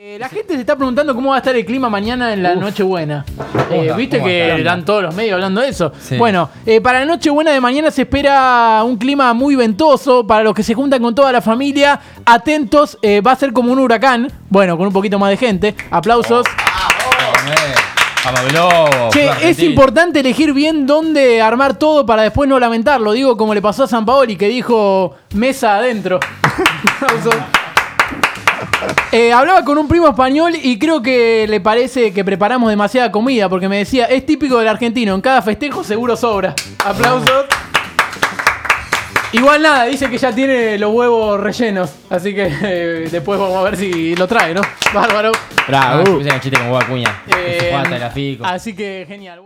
Eh, la gente se está preguntando cómo va a estar el clima mañana en la Nochebuena. Eh, Viste ¿cómo va a que dan todos los medios hablando de eso. Sí. Bueno, eh, para la Nochebuena de mañana se espera un clima muy ventoso. Para los que se juntan con toda la familia, atentos, va a ser como un huracán. Bueno, con un poquito más de gente. Aplausos. Globo. Che, es importante elegir bien dónde armar todo para después no lamentarlo. Digo, como le pasó a San Paoli que dijo mesa adentro. Eh, hablaba con un primo español y creo que le parece que preparamos demasiada comida porque me decía, es típico del argentino, en cada festejo seguro sobra. Aplausos. Igual nada, dice que ya tiene los huevos rellenos, así que eh, después vamos a ver si lo trae, ¿no? Bárbaro. Bravo. Un chiste con Cuña. Eh, así que genial.